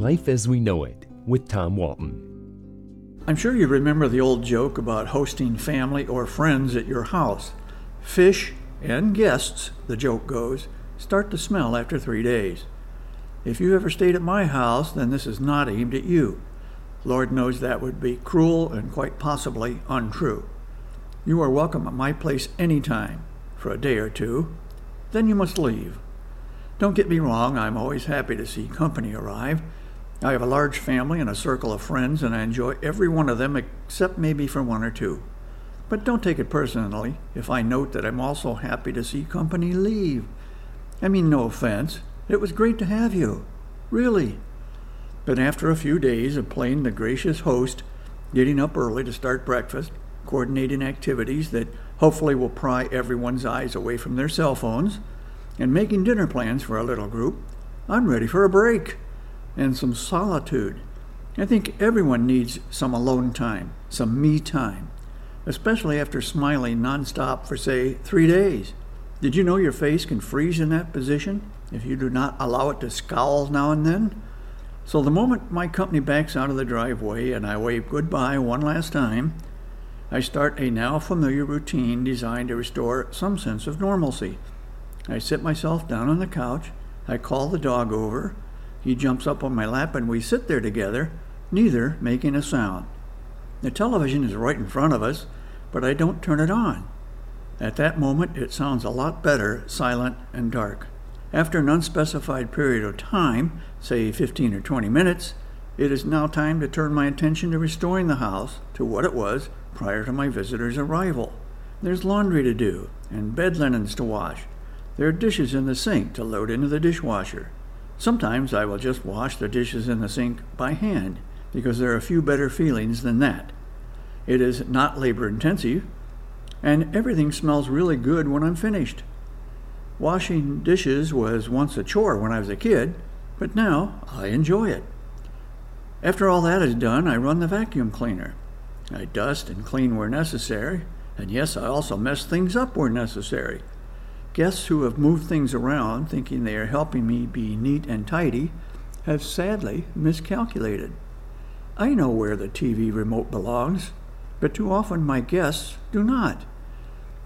Life as We Know It with Tom Walton. I'm sure you remember the old joke about hosting family or friends at your house. Fish and guests, the joke goes, start to smell after three days. If you ever stayed at my house, then this is not aimed at you. Lord knows that would be cruel and quite possibly untrue. You are welcome at my place any time, for a day or two. Then you must leave. Don't get me wrong, I'm always happy to see company arrive. I have a large family and a circle of friends, and I enjoy every one of them except maybe for one or two. But don't take it personally if I note that I'm also happy to see company leave. I mean, no offense. It was great to have you. Really. But after a few days of playing the gracious host, getting up early to start breakfast, coordinating activities that hopefully will pry everyone's eyes away from their cell phones, and making dinner plans for a little group, I'm ready for a break and some solitude. I think everyone needs some alone time, some me time, especially after smiling nonstop for, say, three days. Did you know your face can freeze in that position if you do not allow it to scowl now and then? So the moment my company backs out of the driveway and I wave goodbye one last time, I start a now familiar routine designed to restore some sense of normalcy. I sit myself down on the couch. I call the dog over. He jumps up on my lap and we sit there together, neither making a sound. The television is right in front of us, but I don't turn it on. At that moment, it sounds a lot better, silent and dark. After an unspecified period of time, say 15 or 20 minutes, it is now time to turn my attention to restoring the house to what it was prior to my visitor's arrival. There's laundry to do and bed linens to wash there are dishes in the sink to load into the dishwasher. Sometimes I will just wash the dishes in the sink by hand because there are few better feelings than that. It is not labor intensive, and everything smells really good when I'm finished. Washing dishes was once a chore when I was a kid, but now I enjoy it. After all that is done, I run the vacuum cleaner. I dust and clean where necessary, and yes, I also mess things up where necessary. Guests who have moved things around thinking they are helping me be neat and tidy have sadly miscalculated. I know where the TV remote belongs, but too often my guests do not.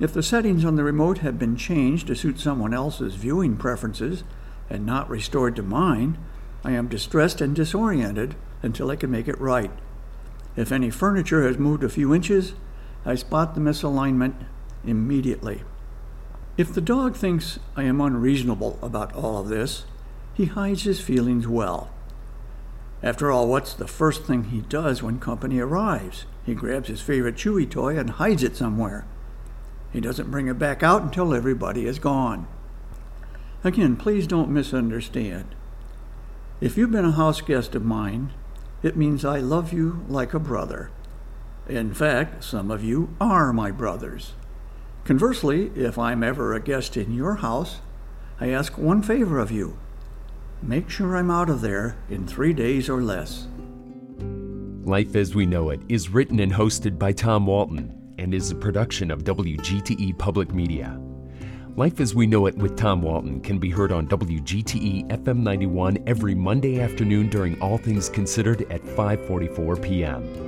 If the settings on the remote have been changed to suit someone else's viewing preferences and not restored to mine, I am distressed and disoriented until I can make it right. If any furniture has moved a few inches, I spot the misalignment immediately. If the dog thinks I am unreasonable about all of this, he hides his feelings well. After all, what's the first thing he does when company arrives? He grabs his favorite chewy toy and hides it somewhere. He doesn't bring it back out until everybody is gone. Again, please don't misunderstand. If you've been a house guest of mine, it means I love you like a brother. In fact, some of you are my brothers. Conversely, if I'm ever a guest in your house, I ask one favor of you make sure I'm out of there in three days or less. Life as We Know It is written and hosted by Tom Walton and is a production of WGTE Public Media. Life as We Know It with Tom Walton can be heard on WGTE FM 91 every Monday afternoon during All Things Considered at 5:44 p.m